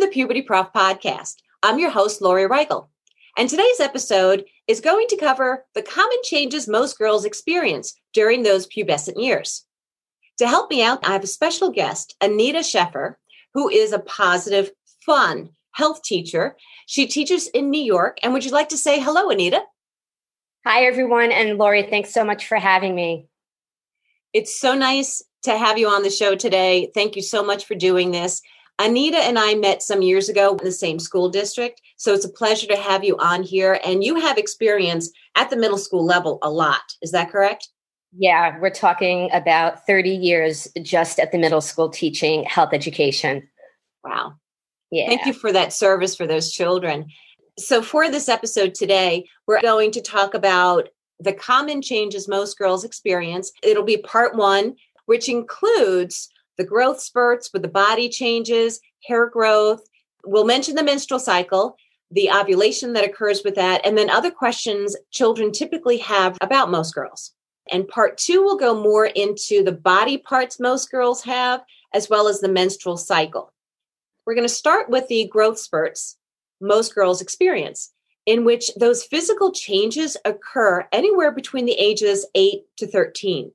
The Puberty Prof podcast. I'm your host, Lori Reichel. And today's episode is going to cover the common changes most girls experience during those pubescent years. To help me out, I have a special guest, Anita Scheffer, who is a positive, fun health teacher. She teaches in New York. And would you like to say hello, Anita? Hi, everyone. And Lori, thanks so much for having me. It's so nice to have you on the show today. Thank you so much for doing this. Anita and I met some years ago in the same school district. So it's a pleasure to have you on here. And you have experience at the middle school level a lot. Is that correct? Yeah, we're talking about 30 years just at the middle school teaching health education. Wow. Yeah. Thank you for that service for those children. So, for this episode today, we're going to talk about the common changes most girls experience. It'll be part one, which includes the growth spurts with the body changes, hair growth. We'll mention the menstrual cycle, the ovulation that occurs with that, and then other questions children typically have about most girls. And part two will go more into the body parts most girls have, as well as the menstrual cycle. We're going to start with the growth spurts most girls experience, in which those physical changes occur anywhere between the ages 8 to 13.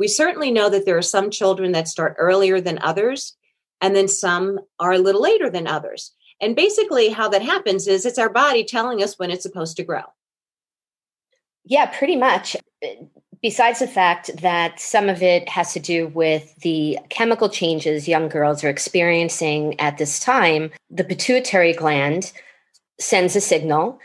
We certainly know that there are some children that start earlier than others, and then some are a little later than others. And basically, how that happens is it's our body telling us when it's supposed to grow. Yeah, pretty much. Besides the fact that some of it has to do with the chemical changes young girls are experiencing at this time, the pituitary gland sends a signal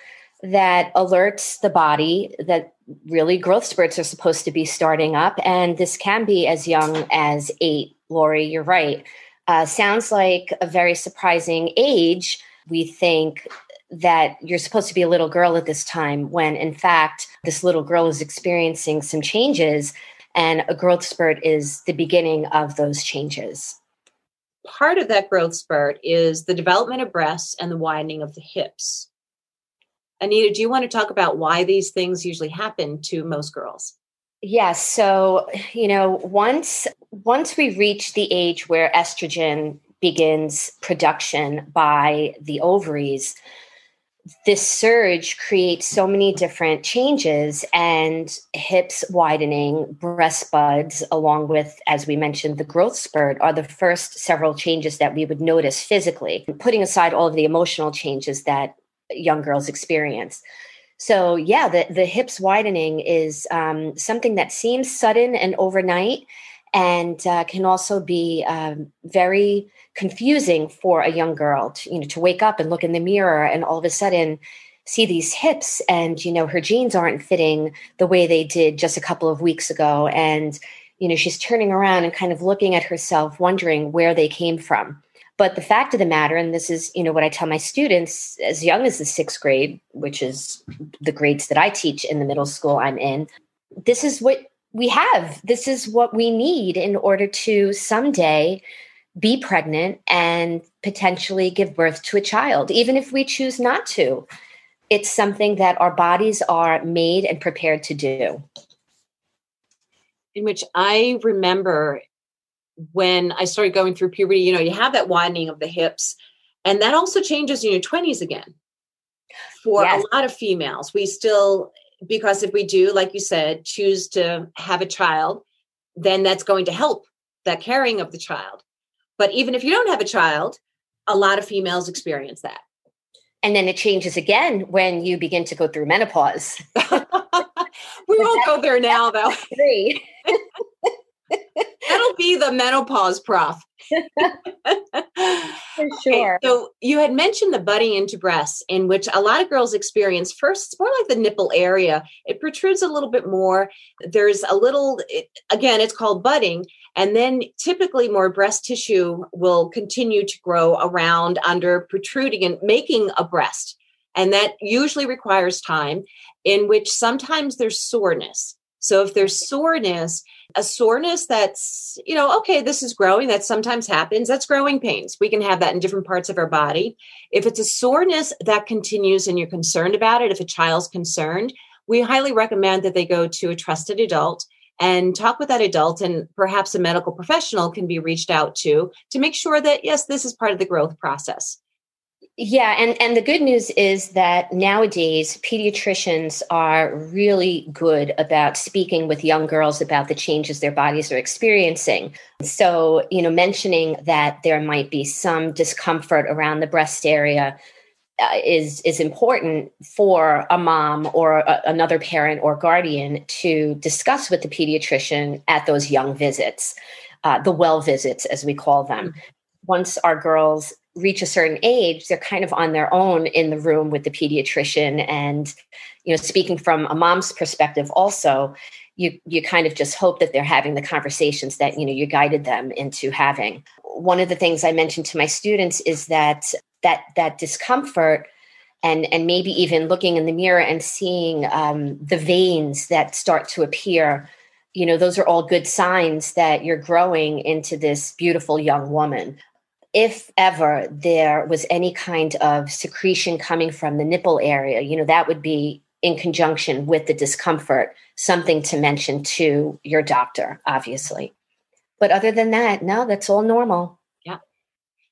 that alerts the body that really growth spurts are supposed to be starting up. And this can be as young as eight. Lori, you're right. Uh, sounds like a very surprising age. We think that you're supposed to be a little girl at this time, when in fact, this little girl is experiencing some changes, and a growth spurt is the beginning of those changes. Part of that growth spurt is the development of breasts and the widening of the hips. Anita, do you want to talk about why these things usually happen to most girls? Yes. So, you know, once once we reach the age where estrogen begins production by the ovaries, this surge creates so many different changes and hips widening, breast buds, along with, as we mentioned, the growth spurt are the first several changes that we would notice physically, putting aside all of the emotional changes that young girls experience. So yeah, the the hips widening is um, something that seems sudden and overnight, and uh, can also be um, very confusing for a young girl. To, you know, to wake up and look in the mirror and all of a sudden see these hips, and you know her jeans aren't fitting the way they did just a couple of weeks ago, and you know she's turning around and kind of looking at herself, wondering where they came from. But the fact of the matter, and this is, you know, what I tell my students as young as the sixth grade, which is the grades that I teach in the middle school I'm in, this is what we have. This is what we need in order to someday be pregnant and potentially give birth to a child, even if we choose not to. It's something that our bodies are made and prepared to do. In which I remember when I started going through puberty, you know, you have that widening of the hips, and that also changes in your 20s again. For yes. a lot of females, we still, because if we do, like you said, choose to have a child, then that's going to help that carrying of the child. But even if you don't have a child, a lot of females experience that. And then it changes again when you begin to go through menopause. we won't go there now, though. That'll be the menopause prof. For sure. Okay, so you had mentioned the budding into breasts, in which a lot of girls experience. First, it's more like the nipple area. It protrudes a little bit more. There's a little, it, again, it's called budding. And then typically more breast tissue will continue to grow around, under, protruding, and making a breast. And that usually requires time in which sometimes there's soreness. So if there's soreness, a soreness that's, you know, okay, this is growing, that sometimes happens, that's growing pains. We can have that in different parts of our body. If it's a soreness that continues and you're concerned about it, if a child's concerned, we highly recommend that they go to a trusted adult and talk with that adult and perhaps a medical professional can be reached out to to make sure that yes this is part of the growth process yeah and and the good news is that nowadays pediatricians are really good about speaking with young girls about the changes their bodies are experiencing so you know mentioning that there might be some discomfort around the breast area uh, is is important for a mom or a, another parent or guardian to discuss with the pediatrician at those young visits, uh, the well visits as we call them. Mm-hmm. Once our girls reach a certain age, they're kind of on their own in the room with the pediatrician, and you know, speaking from a mom's perspective, also. You, you kind of just hope that they're having the conversations that you know you guided them into having one of the things i mentioned to my students is that that that discomfort and and maybe even looking in the mirror and seeing um, the veins that start to appear you know those are all good signs that you're growing into this beautiful young woman if ever there was any kind of secretion coming from the nipple area you know that would be in conjunction with the discomfort something to mention to your doctor obviously but other than that no that's all normal Yeah.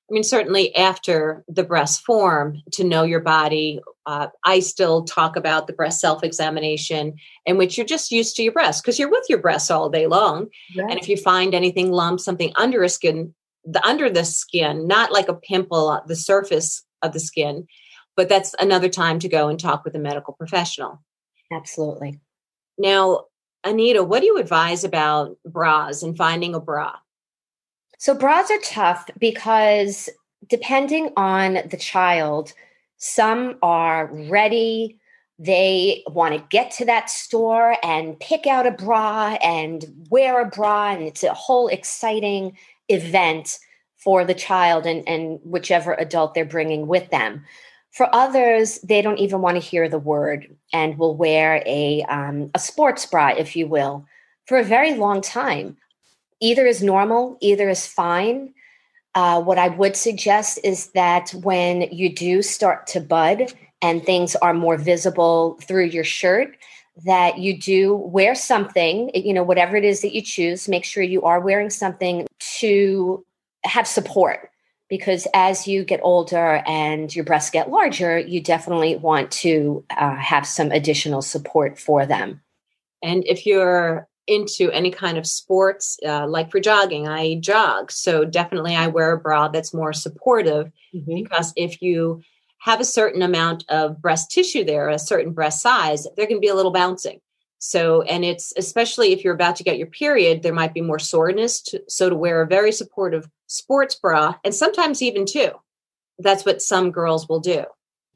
I mean, certainly after the breast form, to know your body. Uh, I still talk about the breast self examination, in which you're just used to your breast because you're with your breasts all day long. And if you find anything lump, something under a skin, the under the skin, not like a pimple, uh, the surface of the skin, but that's another time to go and talk with a medical professional. Absolutely. Now, Anita, what do you advise about bras and finding a bra? So bras are tough because depending on the child, some are ready. They want to get to that store and pick out a bra and wear a bra, and it's a whole exciting event for the child and, and whichever adult they're bringing with them. For others, they don't even want to hear the word and will wear a, um, a sports bra, if you will, for a very long time either is normal, either is fine. Uh, what I would suggest is that when you do start to bud and things are more visible through your shirt, that you do wear something, you know, whatever it is that you choose, make sure you are wearing something to have support. Because as you get older and your breasts get larger, you definitely want to uh, have some additional support for them. And if you're into any kind of sports, uh, like for jogging, I jog. So definitely I wear a bra that's more supportive mm-hmm. because if you have a certain amount of breast tissue there, a certain breast size, there can be a little bouncing. So, and it's especially if you're about to get your period, there might be more soreness. To, so, to wear a very supportive sports bra, and sometimes even two, that's what some girls will do.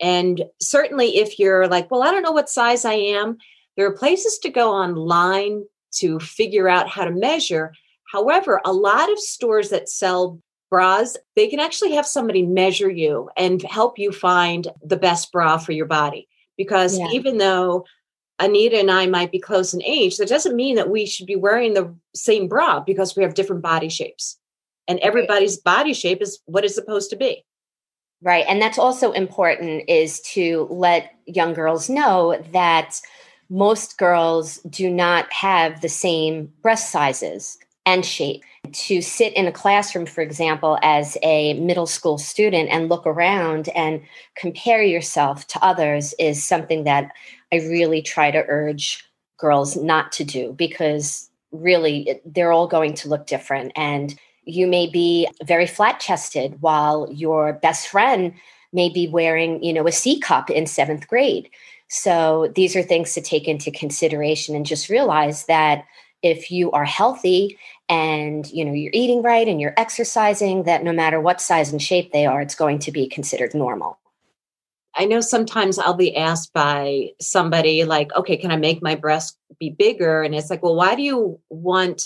And certainly, if you're like, well, I don't know what size I am, there are places to go online to figure out how to measure. However, a lot of stores that sell bras, they can actually have somebody measure you and help you find the best bra for your body. Because yeah. even though Anita and I might be close in age, that doesn't mean that we should be wearing the same bra because we have different body shapes. And everybody's body shape is what it's supposed to be. Right. And that's also important is to let young girls know that most girls do not have the same breast sizes and shape. To sit in a classroom, for example, as a middle school student and look around and compare yourself to others is something that I really try to urge girls not to do because really they're all going to look different. And you may be very flat chested while your best friend may be wearing, you know, a C cup in seventh grade. So these are things to take into consideration and just realize that if you are healthy and you know you're eating right and you're exercising that no matter what size and shape they are it's going to be considered normal. I know sometimes I'll be asked by somebody like, okay, can I make my breast be bigger? And it's like, well, why do you want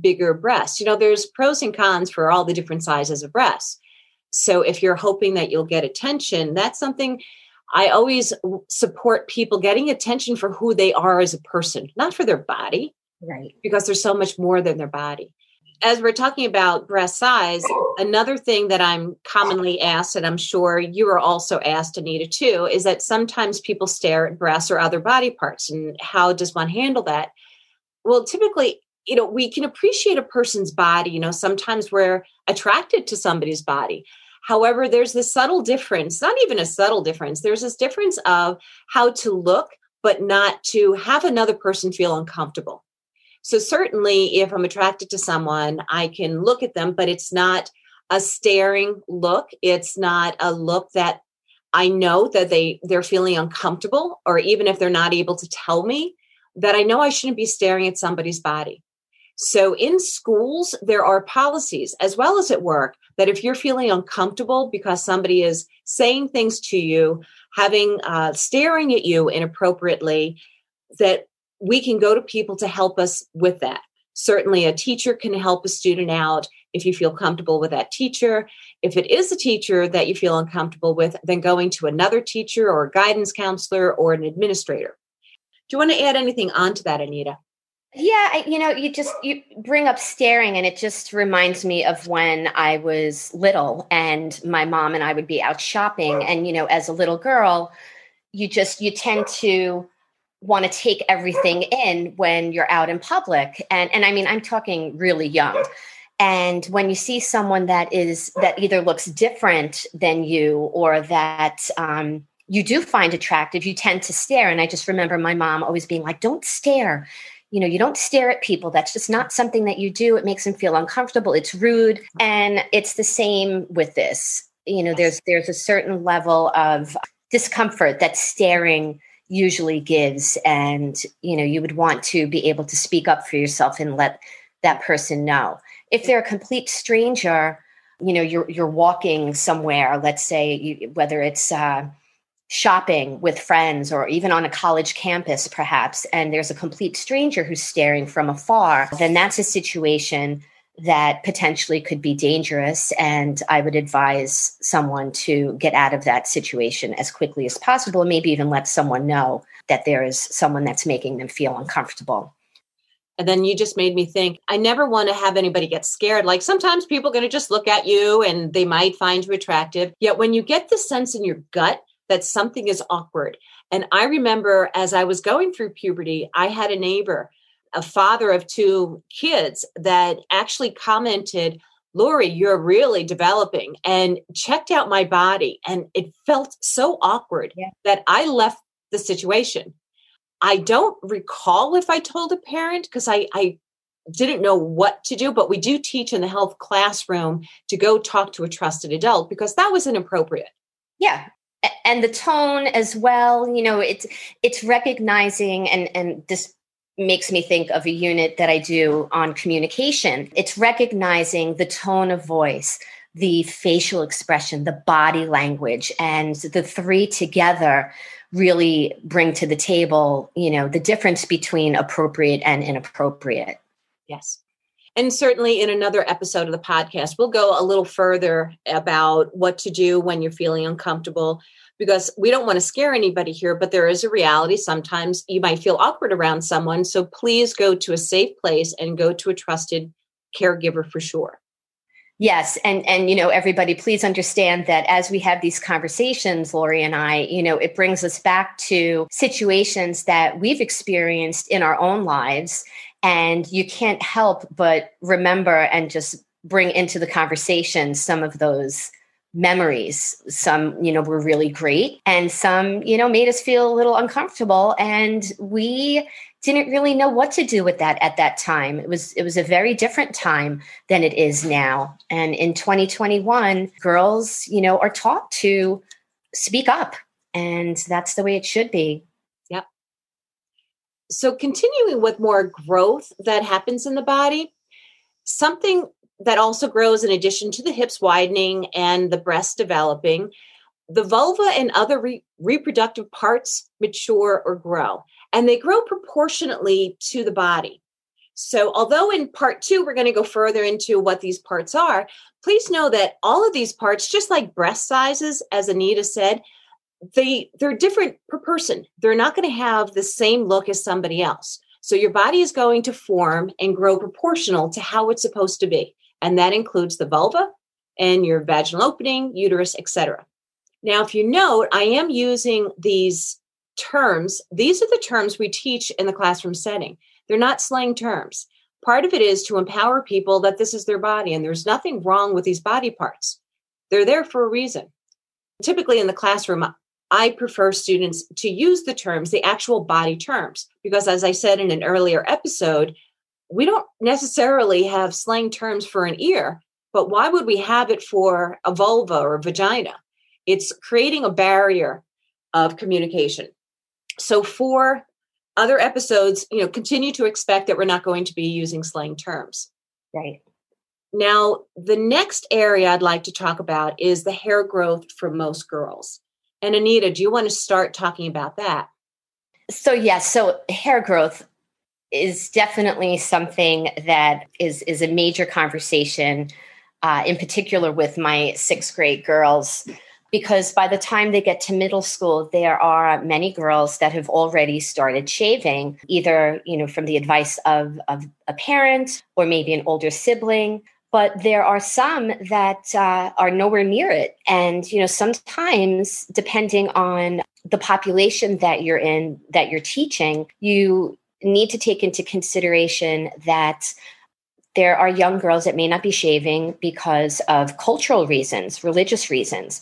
bigger breasts. You know, there's pros and cons for all the different sizes of breasts. So if you're hoping that you'll get attention, that's something I always support people getting attention for who they are as a person, not for their body. Right. Because there's so much more than their body. As we're talking about breast size, another thing that I'm commonly asked, and I'm sure you are also asked, Anita, too, is that sometimes people stare at breasts or other body parts. And how does one handle that? Well, typically, you know, we can appreciate a person's body. You know, sometimes we're attracted to somebody's body. However, there's this subtle difference, not even a subtle difference, there's this difference of how to look, but not to have another person feel uncomfortable. So, certainly, if I'm attracted to someone, I can look at them, but it's not a staring look. It's not a look that I know that they they're feeling uncomfortable, or even if they're not able to tell me, that I know I shouldn't be staring at somebody's body. So in schools, there are policies as well as at work that if you're feeling uncomfortable because somebody is saying things to you, having uh, staring at you inappropriately, that we can go to people to help us with that. Certainly, a teacher can help a student out if you feel comfortable with that teacher. If it is a teacher that you feel uncomfortable with, then going to another teacher or a guidance counselor or an administrator. Do you want to add anything onto that, Anita? Yeah, you know, you just you bring up staring, and it just reminds me of when I was little, and my mom and I would be out shopping, and you know, as a little girl, you just you tend to want to take everything in when you're out in public, and and I mean, I'm talking really young, and when you see someone that is that either looks different than you or that um, you do find attractive, you tend to stare. And I just remember my mom always being like, "Don't stare." you know you don't stare at people. That's just not something that you do. It makes them feel uncomfortable. It's rude. And it's the same with this. You know there's there's a certain level of discomfort that staring usually gives and you know you would want to be able to speak up for yourself and let that person know. If they're a complete stranger you know you're you're walking somewhere let's say you, whether it's uh, shopping with friends or even on a college campus, perhaps, and there's a complete stranger who's staring from afar, then that's a situation that potentially could be dangerous. And I would advise someone to get out of that situation as quickly as possible, and maybe even let someone know that there is someone that's making them feel uncomfortable. And then you just made me think, I never want to have anybody get scared. Like sometimes people are going to just look at you and they might find you attractive. Yet when you get the sense in your gut that something is awkward. And I remember as I was going through puberty, I had a neighbor, a father of two kids, that actually commented, Lori, you're really developing and checked out my body. And it felt so awkward yeah. that I left the situation. I don't recall if I told a parent because I, I didn't know what to do, but we do teach in the health classroom to go talk to a trusted adult because that was inappropriate. Yeah, and the tone as well you know it's it's recognizing and and this makes me think of a unit that i do on communication. It's recognizing the tone of voice the facial expression the body language and the three together really bring to the table you know the difference between appropriate and inappropriate. Yes. And certainly in another episode of the podcast, we'll go a little further about what to do when you're feeling uncomfortable because we don't want to scare anybody here, but there is a reality. Sometimes you might feel awkward around someone. So please go to a safe place and go to a trusted caregiver for sure. Yes, and and you know everybody please understand that as we have these conversations Lori and I, you know, it brings us back to situations that we've experienced in our own lives and you can't help but remember and just bring into the conversation some of those memories. Some you know were really great and some you know made us feel a little uncomfortable and we didn't really know what to do with that at that time. It was it was a very different time than it is now. And in 2021 girls you know are taught to speak up and that's the way it should be. Yep. so continuing with more growth that happens in the body something that also grows in addition to the hips widening and the breast developing the vulva and other re- reproductive parts mature or grow and they grow proportionately to the body So, although in part two, we're going to go further into what these parts are, please know that all of these parts, just like breast sizes, as Anita said, they they're different per person. They're not going to have the same look as somebody else. So your body is going to form and grow proportional to how it's supposed to be. And that includes the vulva and your vaginal opening, uterus, etc. Now, if you note, I am using these terms. These are the terms we teach in the classroom setting. They're not slang terms. Part of it is to empower people that this is their body and there's nothing wrong with these body parts. They're there for a reason. Typically in the classroom, I prefer students to use the terms, the actual body terms, because as I said in an earlier episode, we don't necessarily have slang terms for an ear, but why would we have it for a vulva or vagina? It's creating a barrier of communication. So for other episodes, you know, continue to expect that we're not going to be using slang terms. Right. Now, the next area I'd like to talk about is the hair growth for most girls. And Anita, do you want to start talking about that? So, yes, so hair growth is definitely something that is is a major conversation, uh, in particular with my sixth grade girls because by the time they get to middle school there are many girls that have already started shaving either you know from the advice of, of a parent or maybe an older sibling. But there are some that uh, are nowhere near it. And you know sometimes depending on the population that you're in that you're teaching you need to take into consideration that there are young girls that may not be shaving because of cultural reasons, religious reasons.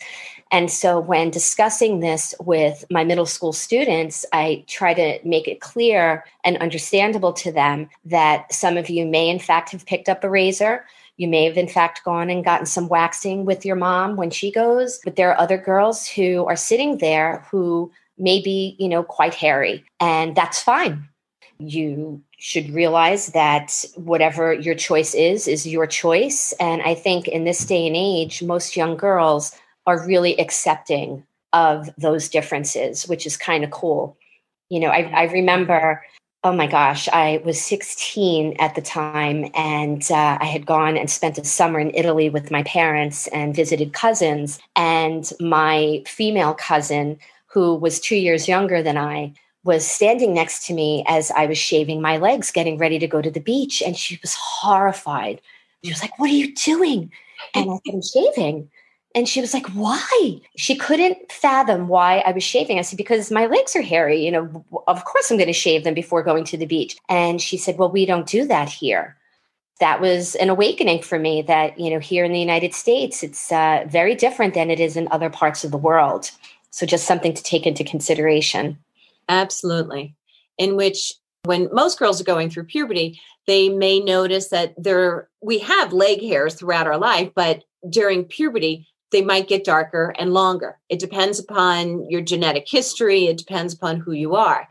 And so when discussing this with my middle school students, I try to make it clear and understandable to them that some of you may, in fact, have picked up a razor. You may have, in fact, gone and gotten some waxing with your mom when she goes, but there are other girls who are sitting there who may be, you know, quite hairy, and that's fine. You should realize that whatever your choice is, is your choice. And I think in this day and age, most young girls are really accepting of those differences, which is kind of cool. You know, I, I, remember, oh my gosh, I was 16 at the time, and uh, I had gone and spent a summer in Italy with my parents and visited cousins. And my female cousin, who was two years younger than I, was standing next to me as I was shaving my legs, getting ready to go to the beach. And she was horrified. She was like, What are you doing? And I said, I'm shaving. And she was like, why? She couldn't fathom why I was shaving. I said, because my legs are hairy. You know, of course I'm going to shave them before going to the beach. And she said, well, we don't do that here. That was an awakening for me that, you know, here in the United States, it's uh, very different than it is in other parts of the world. So just something to take into consideration. Absolutely. In which when most girls are going through puberty, they may notice that there we have leg hairs throughout our life, but during puberty, they might get darker and longer. It depends upon your genetic history, it depends upon who you are.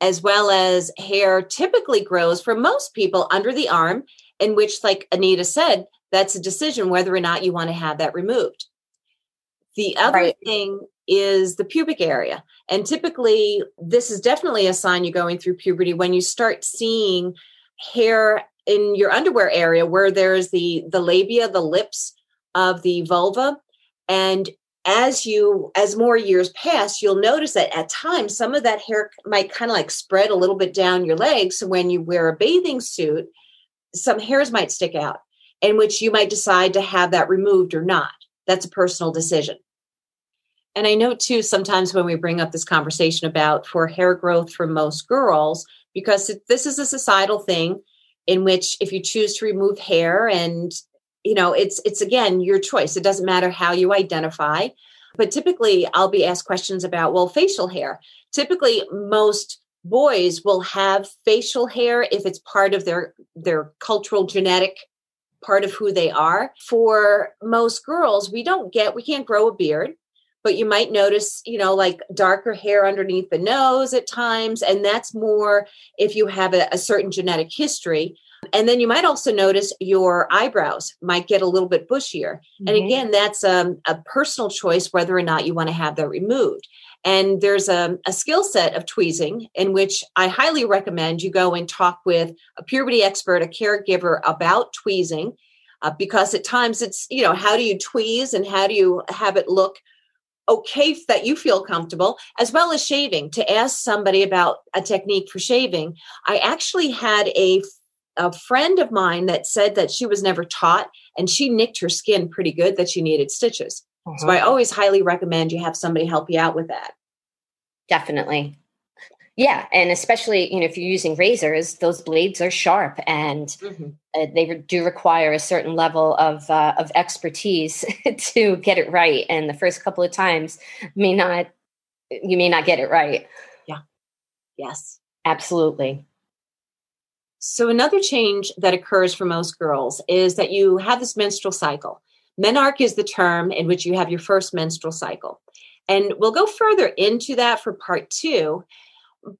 As well as hair typically grows for most people under the arm, in which, like Anita said, that's a decision whether or not you want to have that removed. The other right. thing is the pubic area. And typically, this is definitely a sign you're going through puberty when you start seeing hair in your underwear area where there's the the labia, the lips of the vulva. And as you as more years pass you'll notice that at times some of that hair might kind of like spread a little bit down your legs so when you wear a bathing suit some hairs might stick out in which you might decide to have that removed or not that's a personal decision and i know too sometimes when we bring up this conversation about for hair growth for most girls because this is a societal thing in which if you choose to remove hair and you know it's it's again your choice. It doesn't matter how you identify. But typically i'll be asked questions about well facial hair. Typically most boys will have facial hair if it's part of their their cultural genetic part of who they are. For most girls we don't get we can't grow a beard but you might notice you know like darker hair underneath the nose at times and that's more if you have a, a certain genetic history And then you might also notice your eyebrows might get a little bit bushier. Mm-hmm. And again, that's um, a personal choice whether or not you want to have that removed. And there's a, a skill set of tweezing in which I highly recommend you go and talk with a puberty expert, a caregiver about tweezing, uh, because at times it's, you know, how do you tweeze and how do you have it look okay that you feel comfortable, as well as shaving. To ask somebody about a technique for shaving, I actually had a a friend of mine that said that she was never taught and she nicked her skin pretty good that she needed stitches. Uh-huh. So I mm-hmm. always highly recommend you have somebody help you out with that. Definitely. Yeah, and especially you know if you're using razors, those blades are sharp, and mm-hmm. uh, they do require a certain level of uh, of expertise to get it right. And the first couple of times may not you may not get it right. Yeah. Yes. Absolutely. So another change that occurs for most girls is that you have this menstrual cycle. Menarche is the term in which you have your first menstrual cycle. And we'll go further into that for part two.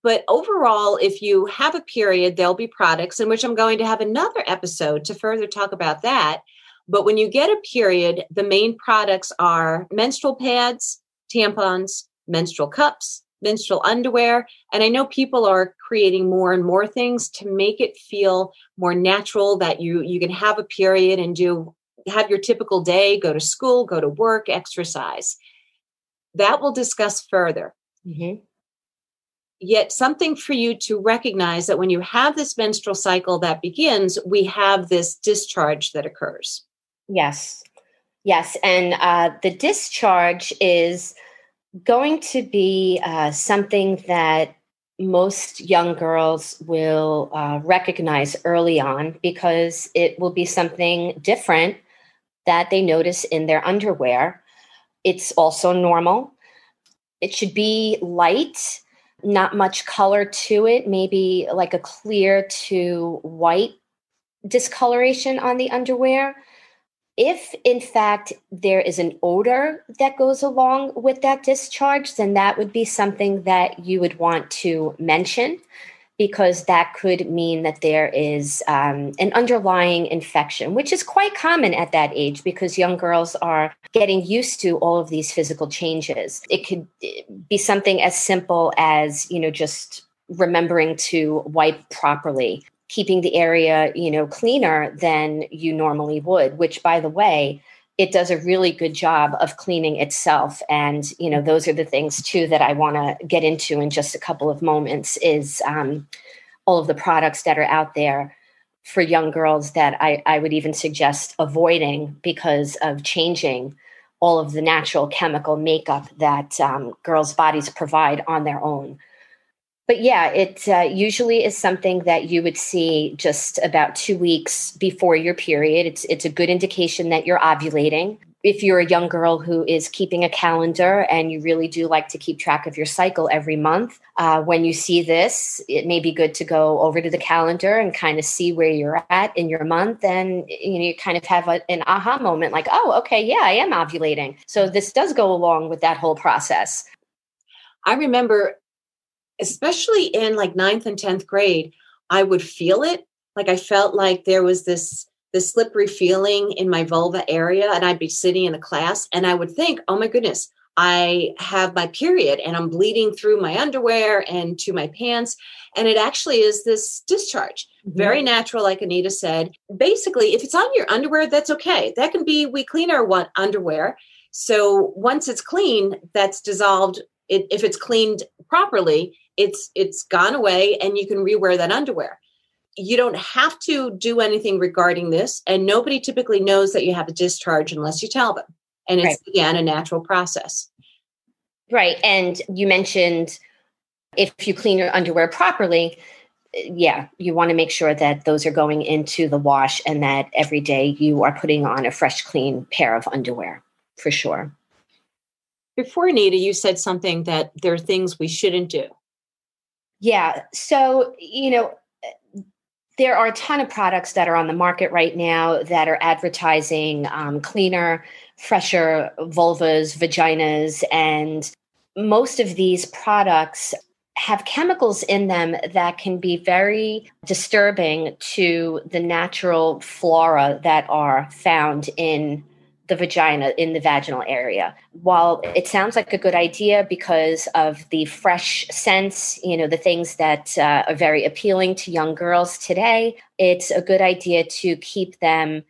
But overall, if you have a period, there'll be products in which I'm going to have another episode to further talk about that. But when you get a period, the main products are menstrual pads, tampons, menstrual cups, menstrual underwear. And I know people are creating more and more things to make it feel more natural that you you can have a period and do have your typical day, go to school, go to work, exercise. That we'll discuss further. Mm-hmm. Yet, something for you to recognize that when you have this menstrual cycle that begins, we have this discharge that occurs. Yes. Yes. And uh, the discharge is going to be uh, something that most young girls will uh, recognize early on because it will be something different that they notice in their underwear. It's also normal. It should be light, not much color to it, maybe like a clear to white discoloration on the underwear. If in fact there is an odor that goes along with that discharge, then that would be something that you would want to mention because that could mean that there is um, an underlying infection, which is quite common at that age because young girls are getting used to all of these physical changes. It could eh, be something as simple as, you know, just remembering to wipe properly keeping the area you know cleaner than you normally would which by the way it does a really good job of cleaning itself. And you know those are the things too that i want to get into in just a couple of moments is um, all of the products that are out there for young girls that I, I would even suggest avoiding because of changing all of the natural chemical makeup that um, girls' bodies provide on their own but yeah, it uh, usually is something that you would see just about two weeks before your period. It's it's a good indication that you're ovulating. If you're a young girl who is keeping a calendar and you really do like to keep track of your cycle every month, uh, when you see this, it may be good to go over to the calendar and kind of see where you're at in your month, and you know you kind of have a, an aha moment, like, oh, okay, yeah, I am ovulating. So this does go along with that whole process. I remember especially in like ninth and 10th grade, I would feel it. Like I felt like there was this this slippery feeling in my vulva area, and I'd be sitting in a class and I would think, oh my goodness, I have my period and I'm bleeding through my underwear and to my pants. And it actually is this discharge. Mm-hmm. Very natural, like Anita said. Basically, if it's on your underwear, that's okay. That can be, we clean our underwear. So once it's clean, that's dissolved. It, if it's cleaned properly, it's it's gone away and you can rewear that underwear. You don't have to do anything regarding this and nobody typically knows that you have a discharge unless you tell them. And it's right. again a natural process. Right and you mentioned if you clean your underwear properly yeah you want to make sure that those are going into the wash and that every day you are putting on a fresh clean pair of underwear for sure. Before anita you said something that there are things we shouldn't do yeah. So, you know, there are a ton of products that are on the market right now that are advertising um, cleaner, fresher vulvas, vaginas, and most of these products have chemicals in them that can be very disturbing to the natural flora that are found in the vagina in the vaginal area. While it sounds like a good idea because of the fresh scents, you know, the things that uh, are very appealing to young girls today, it's a good idea to keep them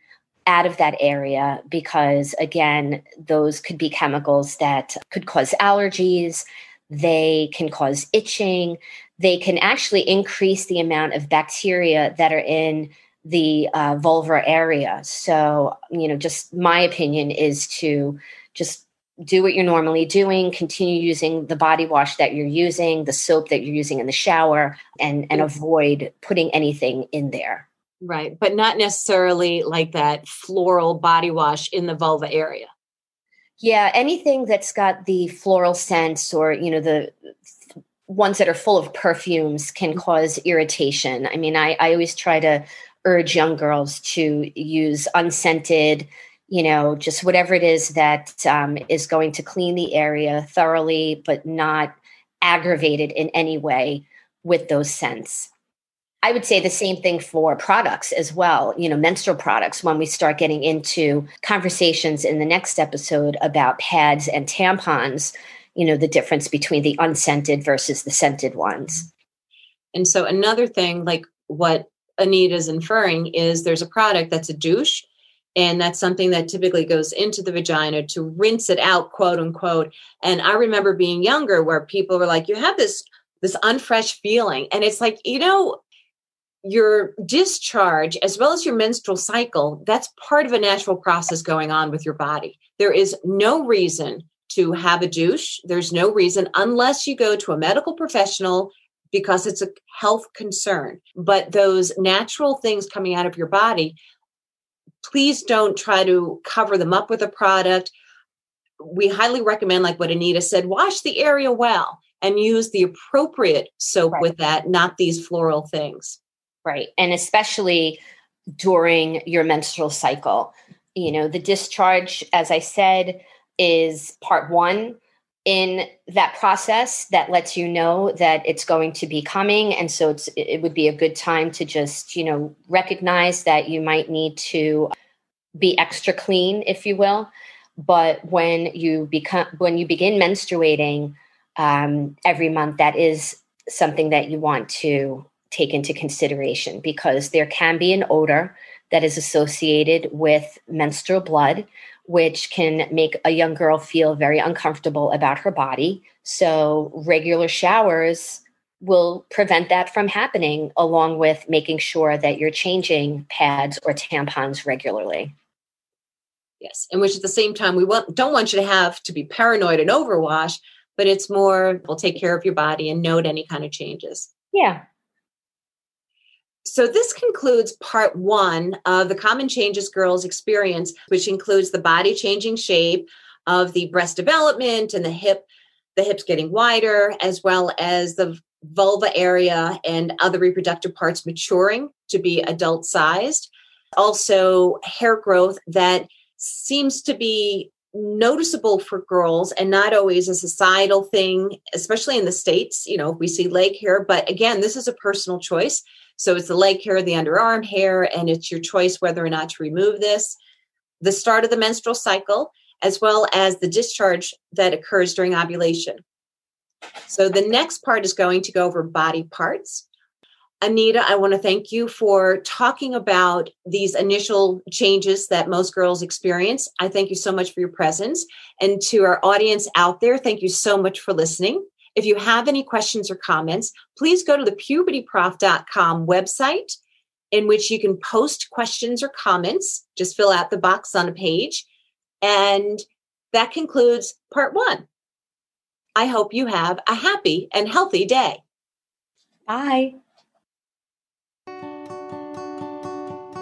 out of that area because, again, those could be chemicals that could cause allergies, they can cause itching, they can actually increase the amount of bacteria that are in the uh, vulvar area. So, you know, just my opinion is to just do what you're normally doing, continue using the body wash that you're using, the soap that you're using in the shower, and, and avoid putting anything in there. Right. But not necessarily like that floral body wash in the vulva area. Yeah, anything that's got the floral scents or, you know, the ones that are full of perfumes can mm-hmm. cause irritation. I mean, I, I always try to urge young girls to use unscented, you know, just whatever it is that um, is going to clean the area thoroughly, but not aggravated in any way with those scents. I would say the same thing for products as well, you know, menstrual products when we start getting into conversations in the next episode about pads and tampons, you know, the difference between the unscented versus the scented ones. And so another thing like what Anita's inferring is there's a product that's a douche, and that's something that typically goes into the vagina to rinse it out, quote unquote. And I remember being younger where people were like, you have this this unfresh feeling. And it's like, you know, your discharge as well as your menstrual cycle, that's part of a natural process going on with your body. There is no reason to have a douche. There's no reason unless you go to a medical professional because it's a health concern. But those natural things coming out of your body, please don't try to cover them up with a product. We highly recommend, like what Anita said, wash the area well and use the appropriate soap right. with that, not these floral things. Right. And especially during your menstrual cycle. You know, the discharge, as I said, is part one in that process that lets you know that it's going to be coming. And so it's it would be a good time to just you know recognize that you might need to be extra clean if you will. But when you become when you begin menstruating um, every month that is something that you want to take into consideration because there can be an odor that is associated with menstrual blood which can make a young girl feel very uncomfortable about her body. So, regular showers will prevent that from happening, along with making sure that you're changing pads or tampons regularly. Yes, and which at the same time, we want, don't want you to have to be paranoid and overwash, but it's more, we'll take care of your body and note any kind of changes. Yeah, so, this concludes part one of the Common Changes Girls experience, which includes the body changing shape of the breast development and the hip, the hips getting wider, as well as the vulva area and other reproductive parts maturing to be adult sized. Also, hair growth that seems to be noticeable for girls and not always a societal thing, especially in the States. You know, we see leg hair, but again, this is a personal choice. So it's the leg hair, the underarm hair, and it's your choice whether or not to remove this. The start of the menstrual cycle, as well as the discharge that occurs during ovulation. So the next part is going to go over body parts. Anita, I want to thank you for talking about these initial changes that most girls experience. I thank you so much for your presence. And to our audience out there, thank you so much for listening. If you have any questions or comments, please go to the pubertyprof.com website in which you can post questions or comments. Just fill out the box on a page. And that concludes part one. I hope you have a happy and healthy day. Bye.